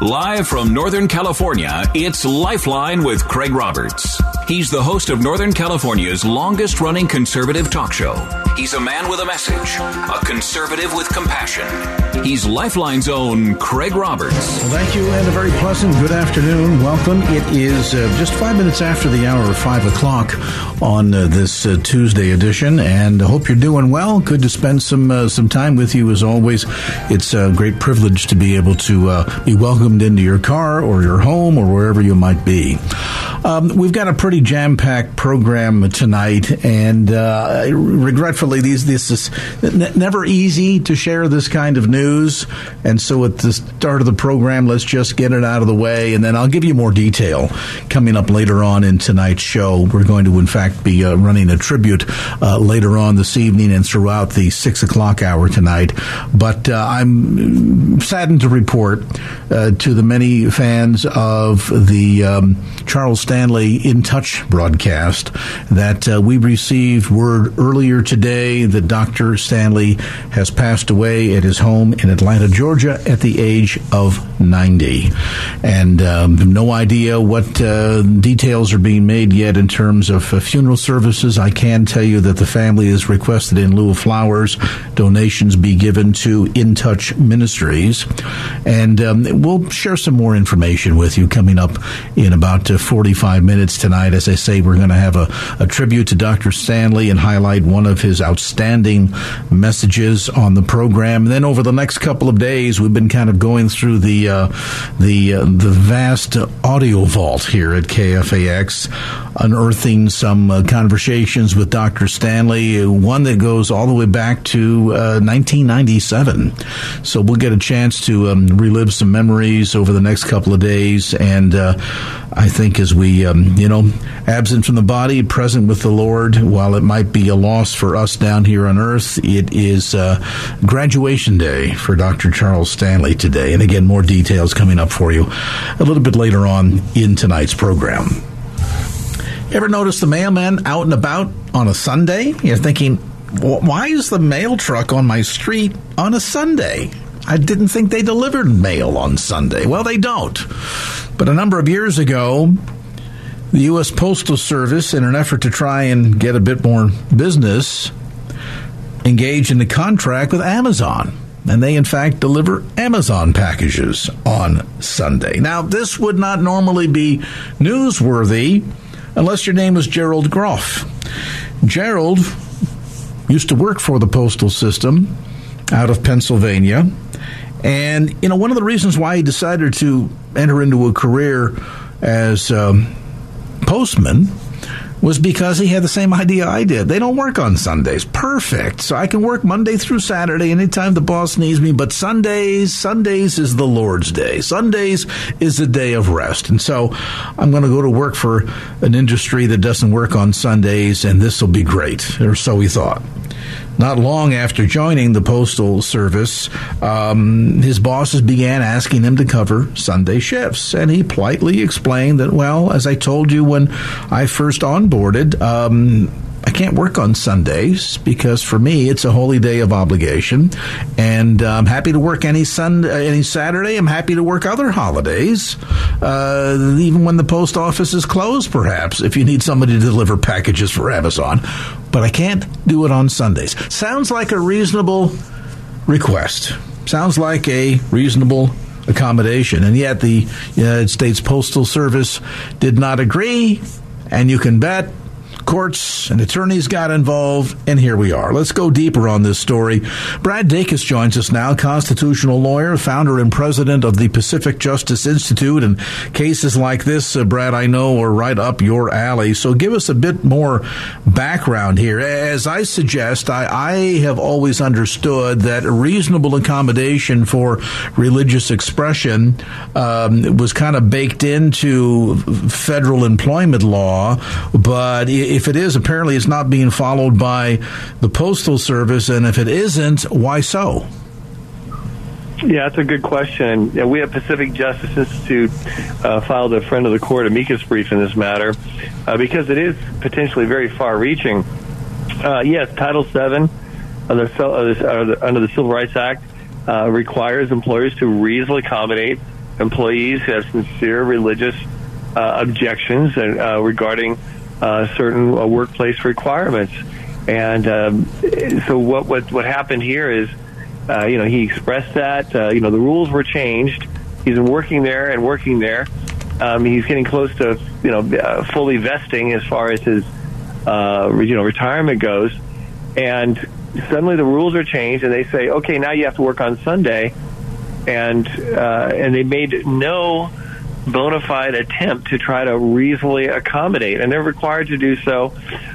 Live from Northern California, it's Lifeline with Craig Roberts. He's the host of Northern California's longest running conservative talk show. He's a man with a message, a conservative with compassion. He's Lifeline's own Craig Roberts. Well, thank you, and a very pleasant good afternoon. Welcome. It is uh, just five minutes after the hour of five o'clock on uh, this uh, Tuesday edition, and I hope you're doing well. Good to spend some uh, some time with you as always. It's a great privilege to be able to uh, be welcomed into your car or your home or wherever you might be. Um, we've got a pretty jam packed program tonight, and uh, these this is n- never easy to share this kind of news. And so, at the start of the program, let's just get it out of the way, and then I'll give you more detail coming up later on in tonight's show. We're going to, in fact, be uh, running a tribute uh, later on this evening and throughout the six o'clock hour tonight. But uh, I'm saddened to report uh, to the many fans of the um, Charles Stanley In Touch broadcast that uh, we received word earlier today that Dr. Stanley has passed away at his home in Atlanta, Georgia, at the age of 90. And um, no idea what uh, details are being made yet in terms of uh, funeral services. I can tell you that the family has requested, in lieu of flowers, donations be given to In Touch Ministries. And um, we'll share some more information with you coming up in about uh, 45 minutes tonight. As I say, we're going to have a, a tribute to Dr. Stanley and highlight one of his outstanding messages on the program. And then over the next couple of days, we've been kind of going through the uh, the uh, the vast audio vault here at KFAX, unearthing some uh, conversations with Dr. Stanley, one that goes all the way back to 1997. So we'll get a chance to um, relive some memories over the next couple of days, and uh, I think as we, um, you know, absent from the body, present with the Lord, while it might be a loss for us down here on earth, it is uh, graduation day for Dr. Charles Stanley today. And again, more details coming up for you a little bit later on in tonight's program. Ever notice the mailman out and about on a Sunday? You're thinking, why is the mail truck on my street on a Sunday? I didn't think they delivered mail on Sunday. Well, they don't. But a number of years ago, the U.S. Postal Service, in an effort to try and get a bit more business, engaged in a contract with Amazon. And they, in fact, deliver Amazon packages on Sunday. Now, this would not normally be newsworthy unless your name was Gerald Groff. Gerald used to work for the postal system out of Pennsylvania. And, you know, one of the reasons why he decided to enter into a career as um, postman was because he had the same idea I did. They don't work on Sundays. Perfect. So I can work Monday through Saturday anytime the boss needs me. But Sundays, Sundays is the Lord's day. Sundays is the day of rest. And so I'm going to go to work for an industry that doesn't work on Sundays, and this will be great. Or so he thought. Not long after joining the Postal Service, um, his bosses began asking him to cover Sunday shifts. And he politely explained that, well, as I told you when I first onboarded, um, I can't work on Sundays because for me it's a holy day of obligation, and I'm happy to work any Sunday, any Saturday. I'm happy to work other holidays, uh, even when the post office is closed. Perhaps if you need somebody to deliver packages for Amazon, but I can't do it on Sundays. Sounds like a reasonable request. Sounds like a reasonable accommodation, and yet the United States Postal Service did not agree, and you can bet Courts and attorneys got involved, and here we are. Let's go deeper on this story. Brad Dacus joins us now, constitutional lawyer, founder and president of the Pacific Justice Institute. And cases like this, uh, Brad, I know are right up your alley. So give us a bit more background here. As I suggest, I, I have always understood that reasonable accommodation for religious expression um, was kind of baked into federal employment law, but if it is, apparently it's not being followed by the Postal Service, and if it isn't, why so? Yeah, that's a good question. Yeah, we at Pacific Justice Institute uh, filed a friend of the court amicus brief in this matter uh, because it is potentially very far-reaching. Uh, yes, Title VII under, under the Civil Rights Act uh, requires employers to reasonably accommodate employees who have sincere religious uh, objections uh, certain workplace requirements. And um, so what, what what happened here is uh, you know, he expressed that. Uh, you know, the rules were changed. He's been working there and working there. Um, he's getting close to, you know, uh, fully vesting as far as his, uh, you know, retirement goes. And suddenly the rules are changed, and they say, okay, now you have to work on Sunday. And uh, and they made no bona fide attempt to try to reasonably accommodate, and they're required to do so.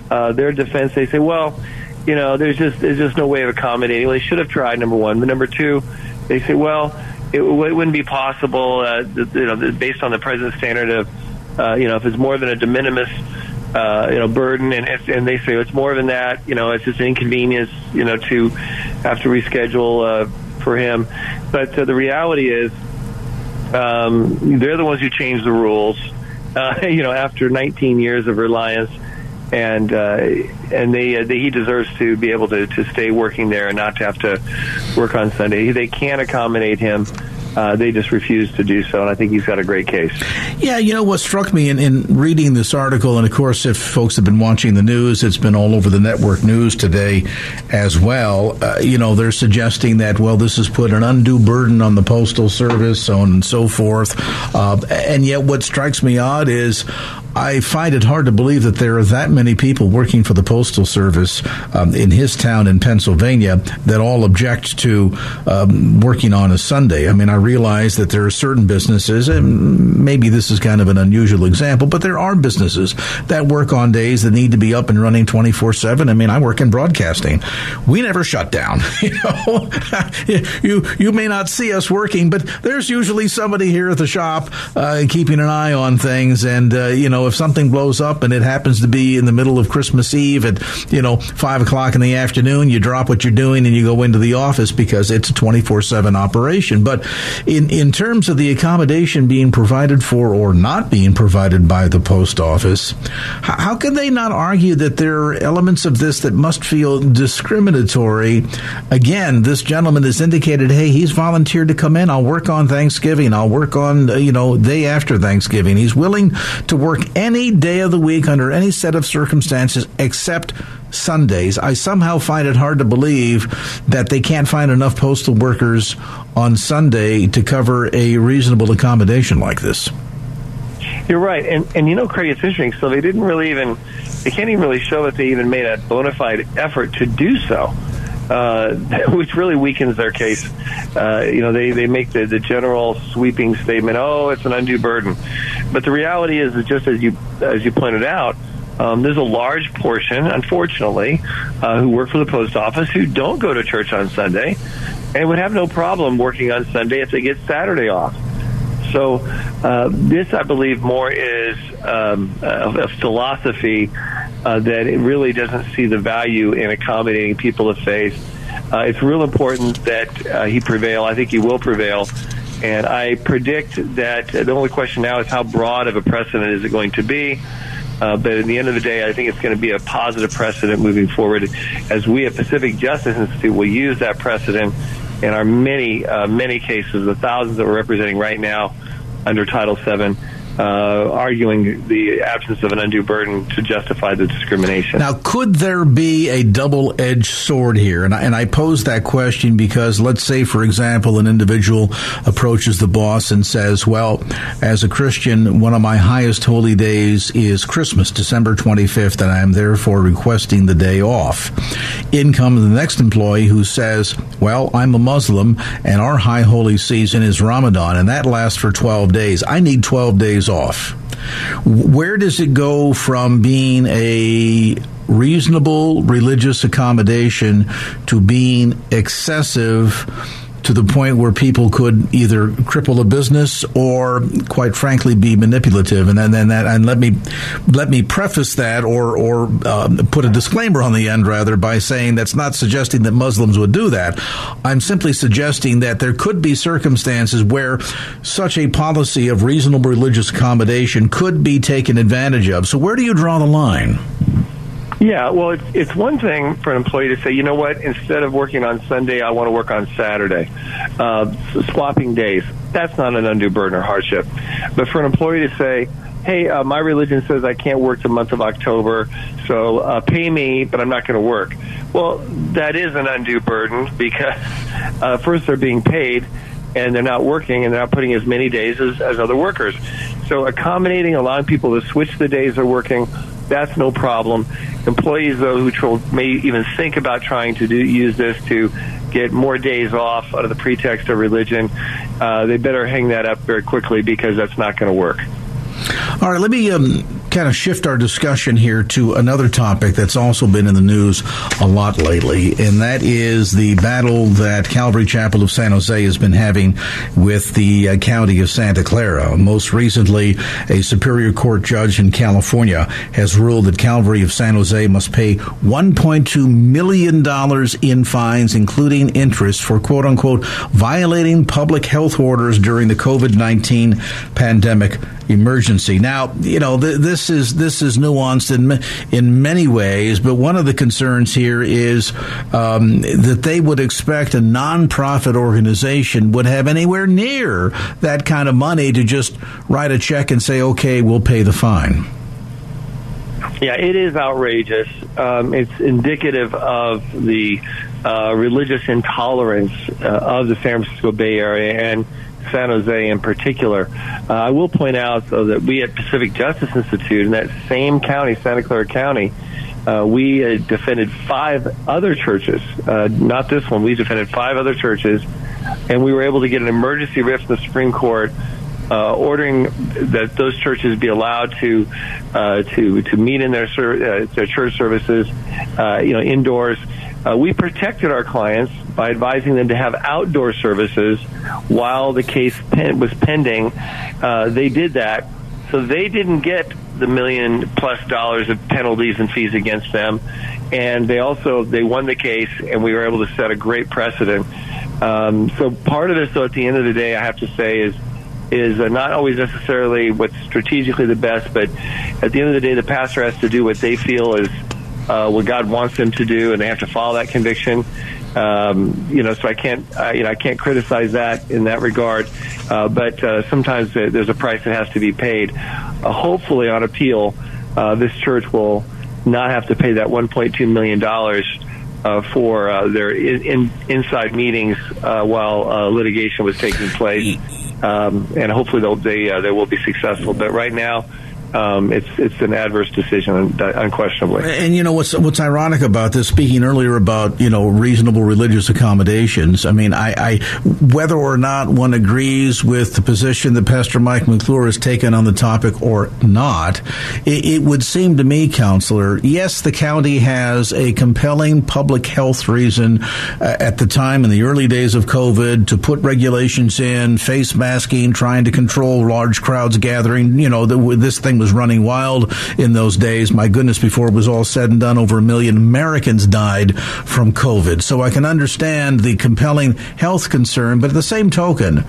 Uh, their defense, they say, well you know, there's just there's just no way of accommodating. Well, they should have tried. Number one, but number two, they say, well, it, it wouldn't be possible. Uh, you know, based on the present standard of, uh, you know, if it's more than a de minimis, uh, you know, burden, and and they say it's more than that, you know, it's just an inconvenience, you know, to have to reschedule uh, for him. But uh, the reality is, um, they're the ones who changed the rules. Uh, you know, after 19 years of reliance and uh, and they, uh, they, he deserves to be able to, to stay working there and not to have to work on Sunday. They can't accommodate him. Uh, they just refuse to do so, and I think he's got a great case. Yeah, you know what struck me in, in reading this article, and of course, if folks have been watching the news, it's been all over the network news today as well. Uh, you know, they're suggesting that well, this has put an undue burden on the postal service, so on and so forth. Uh, and yet, what strikes me odd is I find it hard to believe that there are that many people working for the Postal Service um, in his town in Pennsylvania that all object to um, working on a Sunday. I mean, I realize that there are certain businesses, and maybe this is kind of an unusual example, but there are businesses that work on days that need to be up and running 24 7. I mean, I work in broadcasting. We never shut down. You know, you, you may not see us working, but there's usually somebody here at the shop uh, keeping an eye on things and, uh, you know, if something blows up and it happens to be in the middle of Christmas Eve at, you know, five o'clock in the afternoon, you drop what you're doing and you go into the office because it's a 24 7 operation. But in, in terms of the accommodation being provided for or not being provided by the post office, how, how can they not argue that there are elements of this that must feel discriminatory? Again, this gentleman has indicated, hey, he's volunteered to come in. I'll work on Thanksgiving. I'll work on, uh, you know, day after Thanksgiving. He's willing to work any day of the week under any set of circumstances except Sundays. I somehow find it hard to believe that they can't find enough postal workers on Sunday to cover a reasonable accommodation like this. You're right, and and you know, Craig, it's interesting. So they didn't really even they can't even really show that they even made a bona fide effort to do so. Uh, which really weakens their case. Uh, you know, they, they make the, the general sweeping statement, oh, it's an undue burden. But the reality is that just as you, as you pointed out, um, there's a large portion, unfortunately, uh, who work for the post office who don't go to church on Sunday and would have no problem working on Sunday if they get Saturday off. So uh, this, I believe, more is um, a, a philosophy uh, that it really doesn't see the value in accommodating people of faith. Uh, it's real important that uh, he prevail. I think he will prevail. And I predict that the only question now is how broad of a precedent is it going to be. Uh, but at the end of the day, I think it's going to be a positive precedent moving forward as we at Pacific Justice Institute will use that precedent in our many, uh, many cases, the thousands that we're representing right now under Title VII uh, arguing the absence of an undue burden to justify the discrimination. Now, could there be a double edged sword here? And I, and I pose that question because let's say, for example, an individual approaches the boss and says, Well, as a Christian, one of my highest holy days is Christmas, December 25th, and I am therefore requesting the day off. In comes the next employee who says, Well, I'm a Muslim and our high holy season is Ramadan, and that lasts for 12 days. I need 12 days off. Where does it go from being a reasonable religious accommodation to being excessive to the point where people could either cripple a business or, quite frankly, be manipulative. And then, then that, and let me let me preface that, or or uh, put a disclaimer on the end rather by saying that's not suggesting that Muslims would do that. I'm simply suggesting that there could be circumstances where such a policy of reasonable religious accommodation could be taken advantage of. So, where do you draw the line? Yeah, well, it's it's one thing for an employee to say, you know what, instead of working on Sunday, I want to work on Saturday. Uh, swapping days, that's not an undue burden or hardship. But for an employee to say, hey, uh, my religion says I can't work the month of October, so uh, pay me, but I'm not going to work. Well, that is an undue burden because uh, first they're being paid and they're not working and they're not putting as many days as, as other workers. So accommodating, allowing people to switch the days they're working, that's no problem. Employees, though, who may even think about trying to do, use this to get more days off under the pretext of religion, uh, they better hang that up very quickly because that's not going to work. All right, let me um, kind of shift our discussion here to another topic that's also been in the news a lot lately, and that is the battle that Calvary Chapel of San Jose has been having with the uh, county of Santa Clara. Most recently, a Superior Court judge in California has ruled that Calvary of San Jose must pay $1.2 million in fines, including interest, for quote unquote violating public health orders during the COVID 19 pandemic emergency. Now, you know, th- this is this is nuanced in in many ways, but one of the concerns here is um, that they would expect a nonprofit organization would have anywhere near that kind of money to just write a check and say, "Okay, we'll pay the fine." Yeah, it is outrageous. Um, it's indicative of the uh, religious intolerance uh, of the San Francisco Bay Area and San Jose in particular. Uh, I will point out, though, that we at Pacific Justice Institute in that same county, Santa Clara County, uh, we uh, defended five other churches. Uh, not this one. We defended five other churches, and we were able to get an emergency writ from the Supreme Court uh, ordering that those churches be allowed to uh, to to meet in their ser- uh, their church services, you know, indoors. Uh, we protected our clients by advising them to have outdoor services while the case pen- was pending. Uh, they did that, so they didn't get the million plus dollars of penalties and fees against them, and they also they won the case, and we were able to set a great precedent. Um, so part of this, though, at the end of the day, I have to say is is uh, not always necessarily what's strategically the best, but at the end of the day, the pastor has to do what they feel is uh, what God wants them to do, and they have to follow that conviction. Um, you know, so I can't, uh, you know, I can't criticize that in that regard. Uh, but uh, sometimes there's a price that has to be paid. Uh, hopefully, on appeal, uh, this church will not have to pay that 1.2 million dollars uh, for uh, their in, in, inside meetings uh, while uh, litigation was taking place, um, and hopefully they'll, they uh, they will be successful. But right now, um, it's it's an adverse decision, unquestionably. And you know what's what's ironic about this? Speaking earlier about you know reasonable religious accommodations. I mean, I, I whether or not one agrees with the position that Pastor Mike McClure has taken on the topic or not, it, it would seem to me, counselor, yes, the county has a compelling public health reason uh, at the time in the early days of COVID to put regulations in, face masking, trying to control large crowds gathering. You know, the, this thing was running wild in those days. My goodness, before it was all said and done, over a million Americans died from COVID. So I can understand the compelling health concern, but at the same token,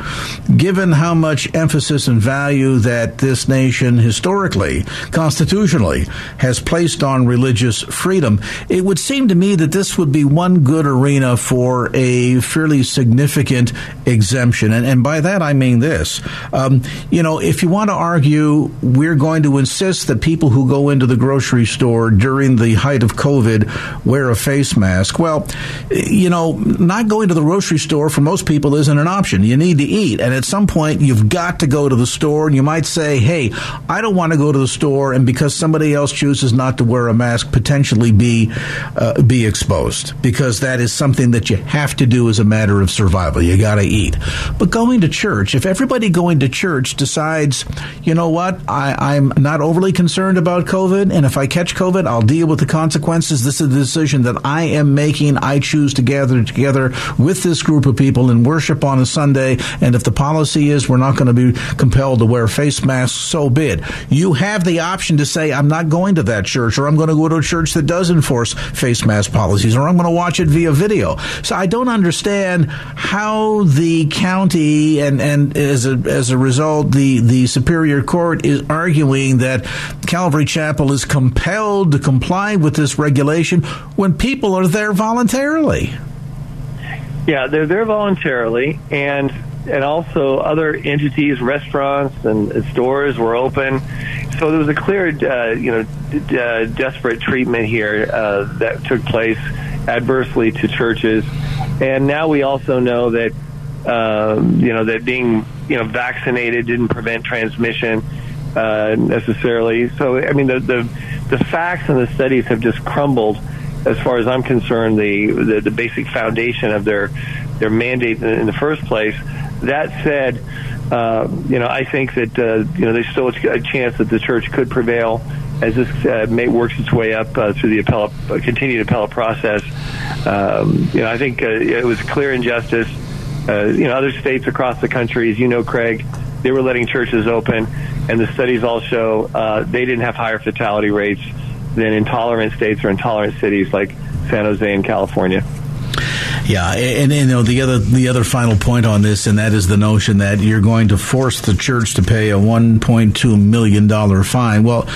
given how much emphasis and value that this nation historically, constitutionally, has placed on religious freedom, it would seem to me that this would be one good arena for a fairly significant exemption. And, and by that I mean this. Um, you know, if you want to argue we're going to insist that people who go into the grocery store during the height of COVID wear a face mask, well, you know, not going to the grocery store for most people isn't an option. You need to eat. And at some point, you've got to go to the store. And you might say, hey, I don't want to go to the store. And because somebody else chooses not to wear a mask, potentially be, uh, be exposed. Because that is something that you have to do as a matter of survival. You got to eat. But going to church, if everybody going to church decides, you know what, I, I'm not overly concerned about COVID. And if I catch COVID, I'll deal with the consequences. This is the decision that I am making. I choose to gather together with this group of people and worship on a Sunday. And if the policy is we're not going to be compelled to wear face masks, so be it. You have the option to say, I'm not going to that church, or I'm going to go to a church that does enforce face mask policies, or I'm going to watch it via video. So I don't understand how the county and, and as a, as a result, the, the Superior Court is arguing that Calvary Chapel is compelled to comply with this regulation when people are there voluntarily. Yeah, they're there voluntarily, and and also other entities, restaurants and stores were open. So there was a clear, uh, you know, d- uh, disparate treatment here uh, that took place adversely to churches, and now we also know that, um, you know, that being you know vaccinated didn't prevent transmission uh, necessarily. So I mean, the, the the facts and the studies have just crumbled as far as I'm concerned, the, the, the basic foundation of their their mandate in, the first place. That said, uh, you know, I think that uh, you know there's still a chance that the church could prevail as this uh, may works its way up uh, through the appellate, uh, continued appellate process. Um, you know, I think uh, it was clear injustice. Uh, you know, other states across the country, as you know, Craig, they were letting churches open, and the studies all show uh, they didn't have higher fatality rates than intolerant states or intolerant cities like San Jose in California. Yeah, and, and, you know the other the other final point on this, and that is the notion that you're going to force the church to pay a 1.2 million dollar fine. Well,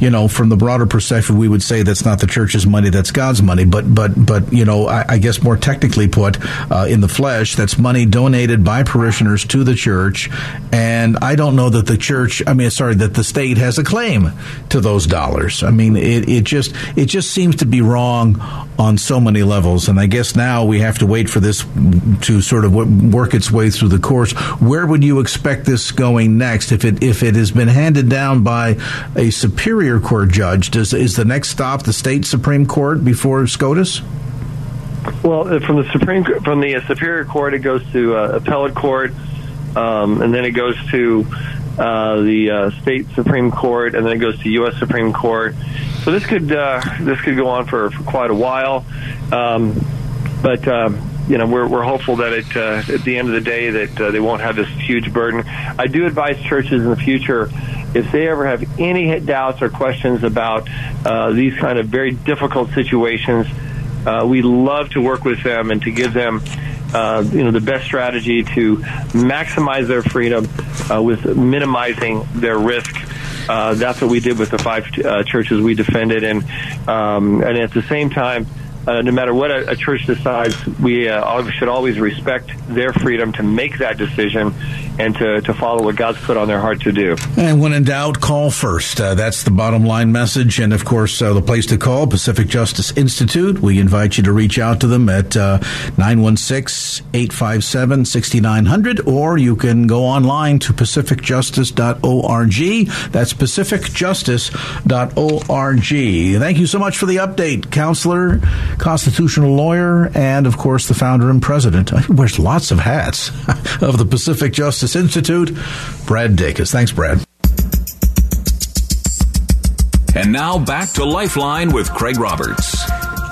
you know, from the broader perspective, we would say that's not the church's money, that's God's money. But, but, but, you know, I, I guess more technically put, uh, in the flesh, that's money donated by parishioners to the church. And I don't know that the church, I mean, sorry, that the state has a claim to those dollars. I mean, it, it just, it just seems to be wrong on so many levels. And I guess now we have to wait for this to sort of work its way through the course. Where would you expect this going next if it, if it has been handed down by a superior Superior Court judge. Does is the next stop the state Supreme Court before SCOTUS? Well, uh, from the Supreme from the uh, Superior Court, it goes to uh, appellate court, um, and then it goes to uh, the uh, state Supreme Court, and then it goes to U.S. Supreme Court. So this could uh, this could go on for, for quite a while, um, but um, you know we're we're hopeful that it at the end of the day that they won't have this huge burden. I do advise churches in the future if they ever have any doubts or questions about uh, these kind of very difficult situations, uh, we love to work with them and to give them, uh, you know, the best strategy to maximize their freedom uh, with minimizing their risk. Uh, that's what we did with the five uh, churches we defended, and um, and at the same time uh, no matter what a, a church decides, we uh, should always respect their freedom to make that decision and to, to follow what God's put on their heart to do. And when in doubt, call first. Uh, that's the bottom line message. And of course, uh, the place to call, Pacific Justice Institute. We invite you to reach out to them at uh, 916 857 6900, or you can go online to pacificjustice.org. That's pacificjustice.org. Thank you so much for the update, Counselor constitutional lawyer, and of course the founder and president. He wears lots of hats of the Pacific Justice Institute, Brad Dacus. Thanks, Brad. And now back to Lifeline with Craig Roberts.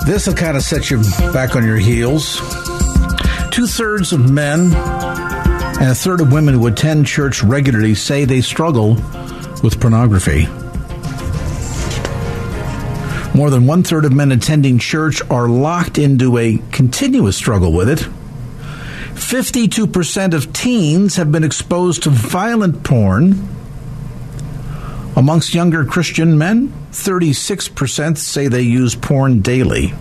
This will kind of set you back on your heels. Two thirds of men and a third of women who attend church regularly say they struggle with pornography. More than one third of men attending church are locked into a continuous struggle with it. 52% of teens have been exposed to violent porn. Amongst younger Christian men, 36% say they use porn daily.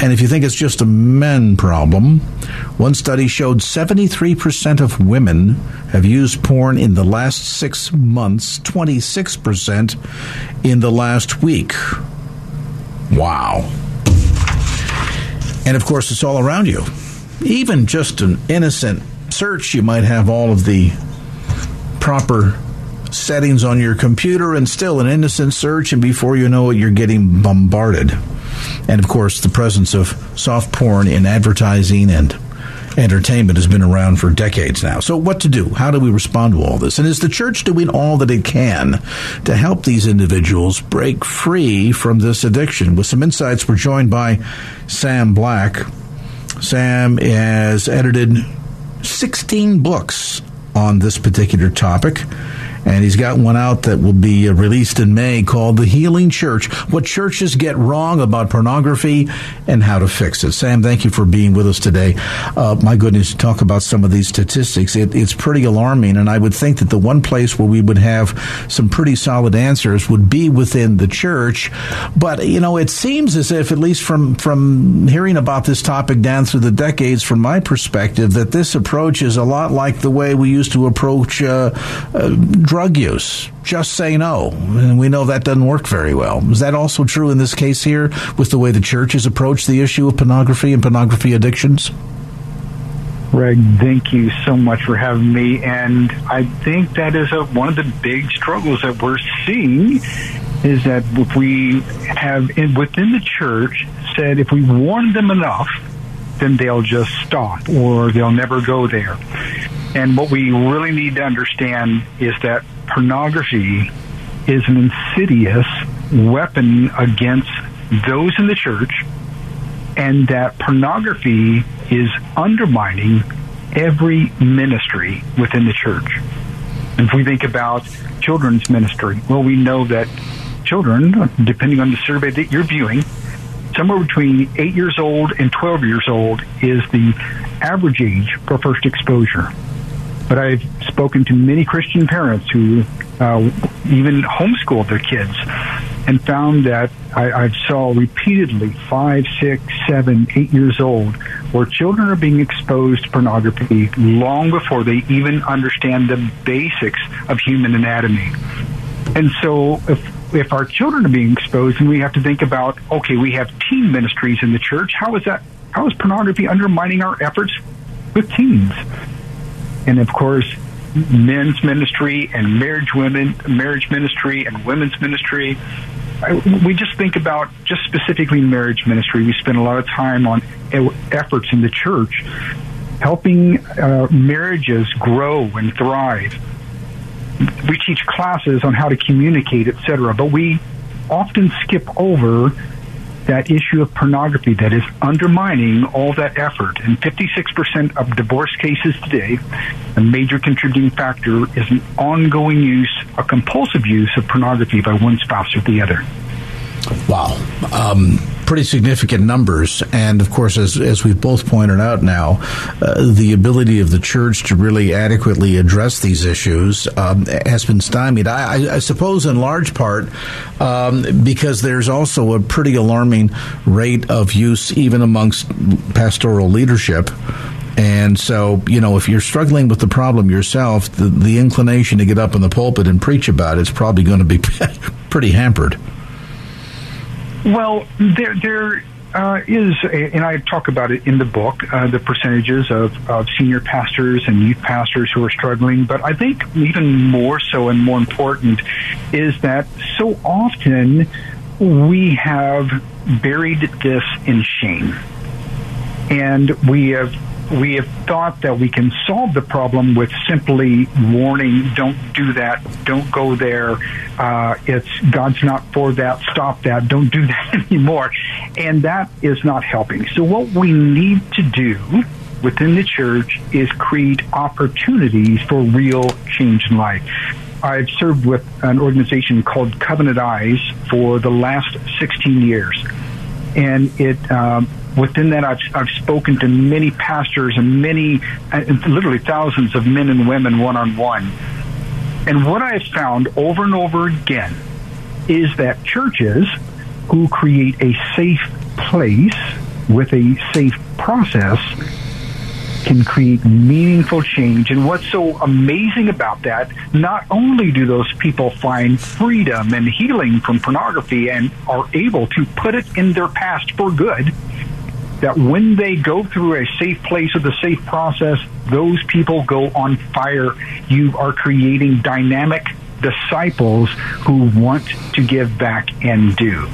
And if you think it's just a men problem, one study showed 73% of women have used porn in the last six months, 26% in the last week. Wow. And of course, it's all around you. Even just an innocent search, you might have all of the proper settings on your computer and still an innocent search, and before you know it, you're getting bombarded. And of course, the presence of soft porn in advertising and entertainment has been around for decades now. So, what to do? How do we respond to all this? And is the church doing all that it can to help these individuals break free from this addiction? With some insights, we're joined by Sam Black. Sam has edited 16 books on this particular topic and he's got one out that will be uh, released in May called The Healing Church What Churches Get Wrong About Pornography and How to Fix It. Sam, thank you for being with us today. Uh, my goodness, talk about some of these statistics. It, it's pretty alarming, and I would think that the one place where we would have some pretty solid answers would be within the church. But, you know, it seems as if, at least from, from hearing about this topic down through the decades, from my perspective, that this approach is a lot like the way we used to approach uh, uh, drug use. Just say no. And we know that doesn't work very well. Is that also true in this case here with the way the church has approached the issue of pornography and pornography addictions? Greg, thank you so much for having me. And I think that is a, one of the big struggles that we're seeing is that if we have in, within the church said if we warn them enough, then they'll just stop or they'll never go there. And what we really need to understand is that pornography is an insidious weapon against those in the church, and that pornography is undermining every ministry within the church. If we think about children's ministry, well, we know that children, depending on the survey that you're viewing, somewhere between 8 years old and 12 years old is the average age for first exposure. But I've spoken to many Christian parents who uh, even homeschooled their kids and found that I, I saw repeatedly five, six, seven, eight years old where children are being exposed to pornography long before they even understand the basics of human anatomy. And so if if our children are being exposed, then we have to think about okay, we have teen ministries in the church. How is that? How is pornography undermining our efforts with teens? And of course men's ministry and marriage women marriage ministry and women's ministry. We just think about just specifically marriage ministry. We spend a lot of time on efforts in the church helping uh, marriages grow and thrive. We teach classes on how to communicate etc but we often skip over that issue of pornography that is undermining all that effort. And 56% of divorce cases today, a major contributing factor is an ongoing use, a compulsive use of pornography by one spouse or the other. Wow. Um, pretty significant numbers. And of course, as, as we've both pointed out now, uh, the ability of the church to really adequately address these issues um, has been stymied. I, I, suppose, in large part, um, because there's also a pretty alarming rate of use even amongst pastoral leadership. And so, you know, if you're struggling with the problem yourself, the, the inclination to get up in the pulpit and preach about it is probably going to be pretty hampered. Well, there there uh, is, a, and I talk about it in the book, uh, the percentages of, of senior pastors and youth pastors who are struggling. But I think even more so and more important is that so often we have buried this in shame. And we have we have thought that we can solve the problem with simply warning, don't do that, don't go there, uh, it's God's not for that, stop that, don't do that anymore. And that is not helping. So what we need to do within the church is create opportunities for real change in life. I've served with an organization called Covenant Eyes for the last 16 years. And it, um, within that, I've, I've spoken to many pastors and many, literally thousands of men and women one on one. And what I have found over and over again is that churches who create a safe place with a safe process can create meaningful change. And what's so amazing about that, not only do those people find freedom and healing from pornography and are able to put it in their past for good, that when they go through a safe place with a safe process, those people go on fire. You are creating dynamic disciples who want to give back and do.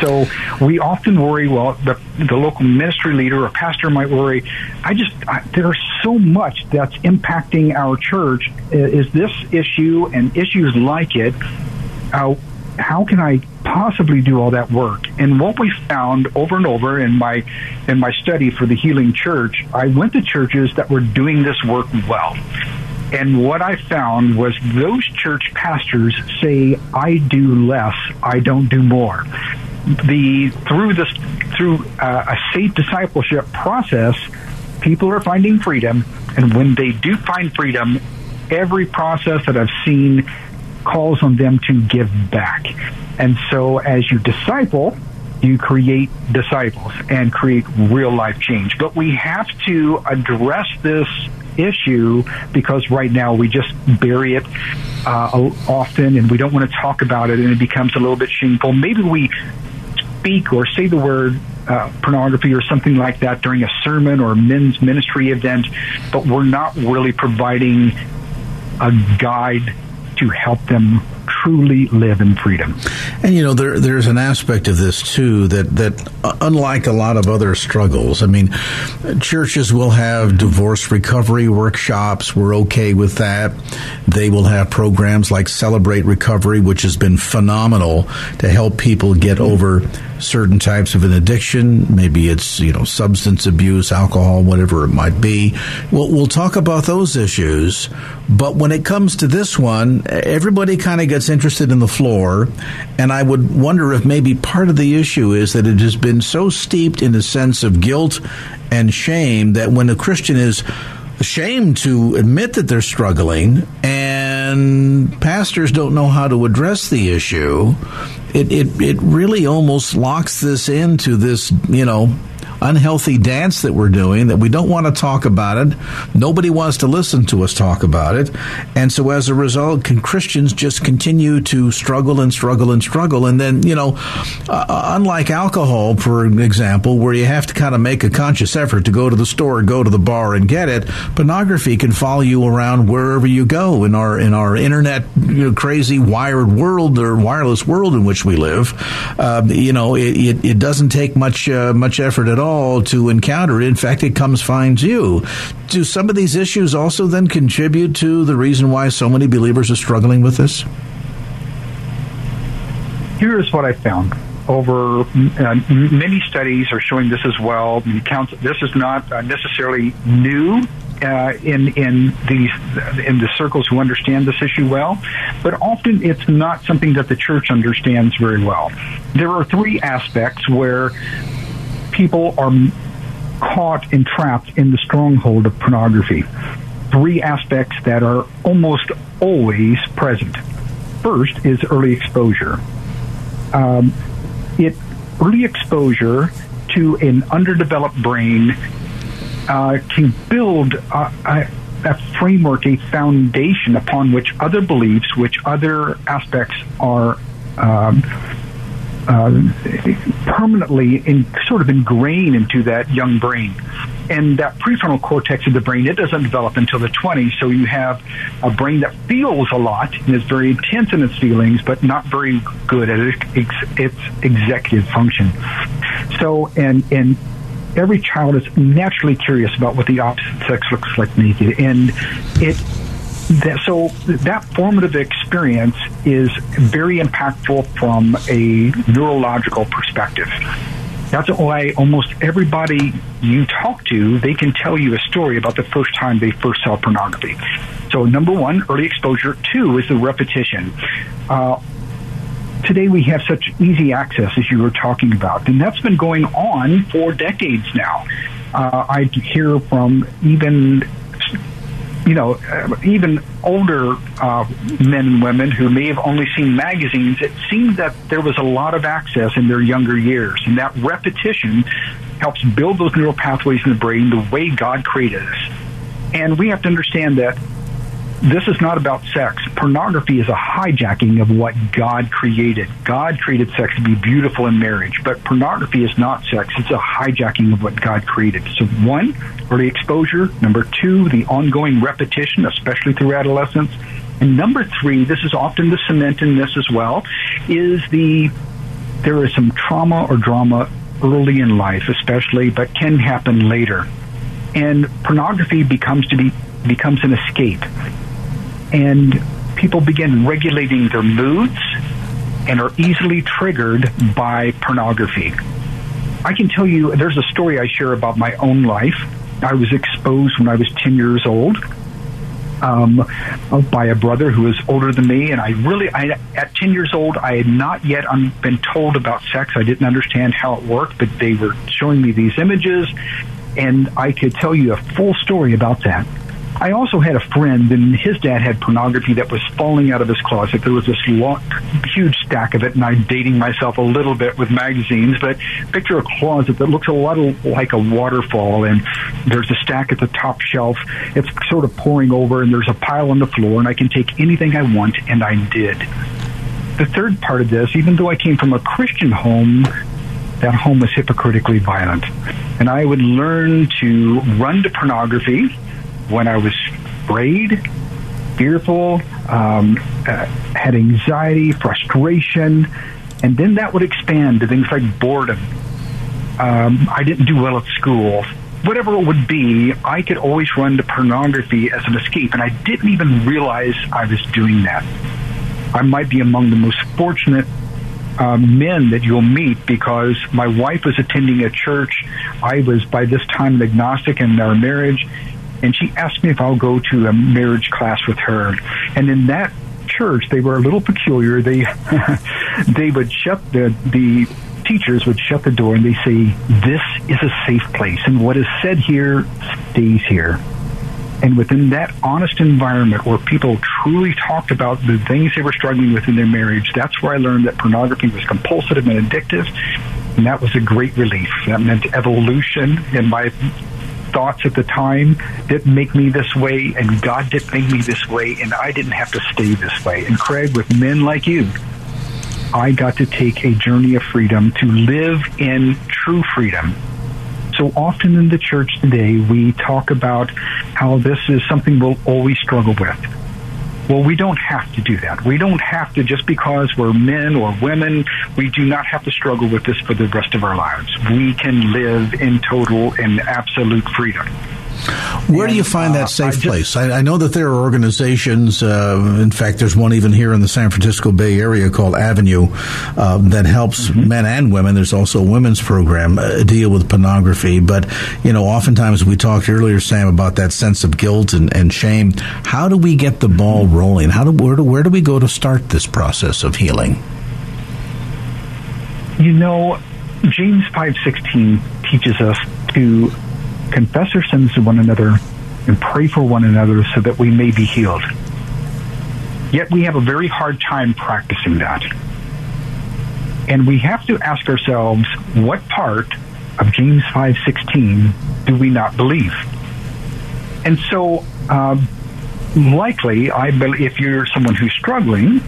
So we often worry. Well, the the local ministry leader or pastor might worry. I just I, there's so much that's impacting our church. Is this issue and issues like it? Uh, how can I possibly do all that work? And what we found over and over in my in my study for the Healing Church, I went to churches that were doing this work well. And what I found was those church pastors say, I do less, I don't do more the through this through uh, a safe discipleship process, people are finding freedom, and when they do find freedom, every process that I've seen calls on them to give back. And so, as you disciple, you create disciples and create real life change. But we have to address this issue because right now we just bury it uh, often and we don't want to talk about it and it becomes a little bit shameful. Maybe we speak or say the word uh, pornography or something like that during a sermon or a men's ministry event, but we're not really providing a guide to help them truly live in freedom. And you know, there, there's an aspect of this too that that uh, unlike a lot of other struggles, I mean, churches will have divorce recovery workshops. We're okay with that. They will have programs like Celebrate Recovery, which has been phenomenal to help people get over certain types of an addiction. Maybe it's you know substance abuse, alcohol, whatever it might be. We'll, we'll talk about those issues. But when it comes to this one, everybody kind of gets interested in the floor, and I would wonder if maybe part of the issue is that it has been so steeped in a sense of guilt and shame that when a Christian is ashamed to admit that they're struggling and pastors don't know how to address the issue, it, it, it really almost locks this into this, you know, unhealthy dance that we're doing that we don't want to talk about it. Nobody wants to listen to us talk about it. And so as a result, can Christians just continue to struggle and struggle and struggle? And then, you know, uh, unlike alcohol, for example, where you have to kind of make a conscious effort to go to the store, go to the bar and get it, pornography can follow you around wherever you go in our, in our internet, you know, crazy wired world or wireless world in which we live. Uh, you know, it, it, it, doesn't take much, uh, much effort at all all to encounter. In fact, it comes finds you. Do some of these issues also then contribute to the reason why so many believers are struggling with this? Here's what I found over uh, many studies are showing this as well. This is not uh, necessarily new uh, in in these in the circles who understand this issue well, but often it's not something that the church understands very well. There are three aspects where people are caught and trapped in the stronghold of pornography. Three aspects that are almost always present. First is early exposure. Um, it early exposure to an underdeveloped brain uh, can build a, a, a, framework, a foundation upon which other beliefs, which other aspects are um, uh, permanently in, sort of ingrained into that young brain. And that prefrontal cortex of the brain, it doesn't develop until the 20s. So you have a brain that feels a lot and is very intense in its feelings, but not very good at its, its executive function. So, and, and every child is naturally curious about what the opposite sex looks like naked. And it that, so that formative experience is very impactful from a neurological perspective. That's why almost everybody you talk to, they can tell you a story about the first time they first saw pornography. So, number one, early exposure. Two is the repetition. Uh, today we have such easy access, as you were talking about, and that's been going on for decades now. Uh, I hear from even you know, uh, even older uh, men and women who may have only seen magazines, it seems that there was a lot of access in their younger years. And that repetition helps build those neural pathways in the brain the way God created us. And we have to understand that this is not about sex. Pornography is a hijacking of what God created. God created sex to be beautiful in marriage, but pornography is not sex. It's a hijacking of what God created. So, one, early exposure. Number two, the ongoing repetition, especially through adolescence. And number three, this is often the cement in this as well, is the there is some trauma or drama early in life, especially, but can happen later. And pornography becomes to be becomes an escape and people begin regulating their moods and are easily triggered by pornography. I can tell you, there's a story I share about my own life. I was exposed when I was 10 years old um, by a brother who was older than me, and I really, I, at 10 years old, I had not yet been told about sex. I didn't understand how it worked, but they were showing me these images, and I could tell you a full story about that. I also had a friend, and his dad had pornography that was falling out of his closet. There was this huge stack of it, and I'm dating myself a little bit with magazines, but picture a closet that looks a lot like a waterfall, and there's a stack at the top shelf. It's sort of pouring over, and there's a pile on the floor, and I can take anything I want, and I did. The third part of this, even though I came from a Christian home, that home was hypocritically violent. And I would learn to run to pornography when I was afraid, fearful, um, uh, had anxiety, frustration, and then that would expand to things like boredom. Um, I didn't do well at school. Whatever it would be, I could always run to pornography as an escape, and I didn't even realize I was doing that. I might be among the most fortunate uh, men that you'll meet because my wife was attending a church. I was by this time an agnostic in our marriage, and she asked me if I'll go to a marriage class with her. And in that church, they were a little peculiar. They they would shut the the teachers would shut the door and they say, "This is a safe place, and what is said here stays here." And within that honest environment where people truly talked about the things they were struggling with in their marriage, that's where I learned that pornography was compulsive and addictive. And that was a great relief. That meant evolution in my thoughts at the time didn't make me this way, and God didn't make me this way, and I didn't have to stay this way. And Craig, with men like you, I got to take a journey of freedom to live in true freedom. So often in the church today, we talk about how this is something we'll always struggle with. Well, we don't have to do that. We don't have to, just because we're men or women, we do not have to struggle with this for the rest of our lives. We can live in total and absolute freedom. Where and, do you find that uh, safe I just, place? I, I, know that there are organizations. Uh, in fact, there's one even here in the San Francisco Bay Area called Avenue uh, that helps mm-hmm. men and women. There's also a women's program uh, deal with pornography. But you know, oftentimes we talked earlier, Sam, about that sense of guilt and, and shame. How do we get the ball rolling? How do where, do where do we go to start this process of healing? You know, James five sixteen teaches us to confess our sins to one another, and pray for one another so that we may be healed. Yet we have a very hard time practicing that. And we have to ask ourselves, what part of James 5:16 do we not believe? And so, uh, likely, I believe if you're someone who's struggling,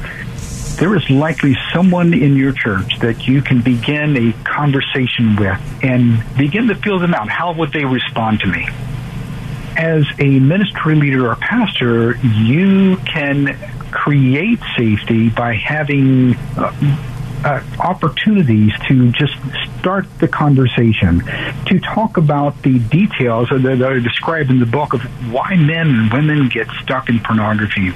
there is likely someone in your church that you can begin a conversation with and begin to feel them out. How would they respond to me? As a ministry leader or pastor, you can create safety by having uh, uh, opportunities to just start the conversation, to talk about the details that are described in the book of why men and women get stuck in pornography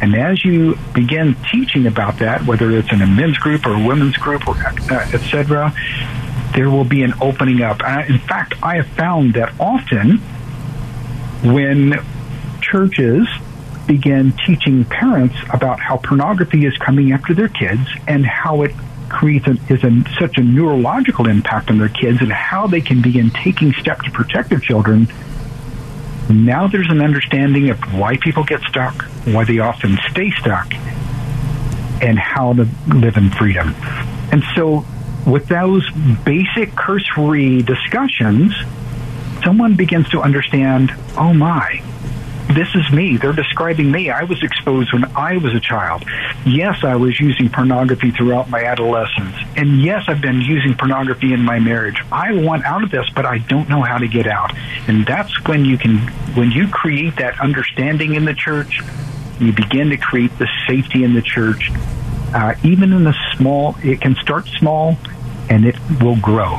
and as you begin teaching about that, whether it's in a men's group or a women's group, or uh, etc., there will be an opening up. In fact, I have found that often when churches begin teaching parents about how pornography is coming after their kids and how it creates a, is such a neurological impact on their kids and how they can begin taking steps to protect their children. Now there's an understanding of why people get stuck, why they often stay stuck, and how to live in freedom. And so, with those basic cursory discussions, someone begins to understand, oh my, this is me. They're describing me. I was exposed when I was a child. Yes, I was using pornography throughout my adolescence. And yes, I've been using pornography in my marriage. I want out of this, but I don't know how to get out. And that's when you can, when you create that understanding in the church, you begin to create the safety in the church. Uh, even in the small, it can start small and it will grow.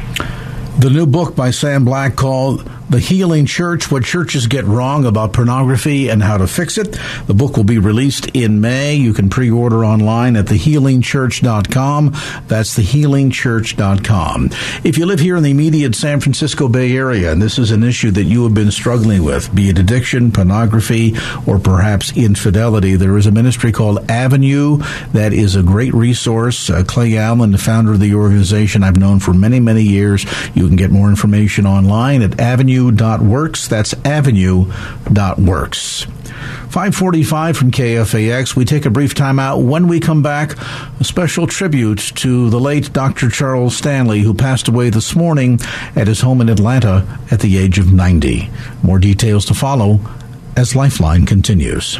The new book by Sam Black called the Healing Church, What Churches Get Wrong About Pornography and How to Fix It. The book will be released in May. You can pre-order online at thehealingchurch.com. That's thehealingchurch.com. If you live here in the immediate San Francisco Bay Area and this is an issue that you have been struggling with, be it addiction, pornography, or perhaps infidelity, there is a ministry called Avenue that is a great resource. Uh, Clay Allen, the founder of the organization, I've known for many, many years. You can get more information online at Avenue avenue.works. That's avenue.works. 545 from KFAX. We take a brief time out. When we come back, a special tribute to the late Dr. Charles Stanley, who passed away this morning at his home in Atlanta at the age of 90. More details to follow as Lifeline continues.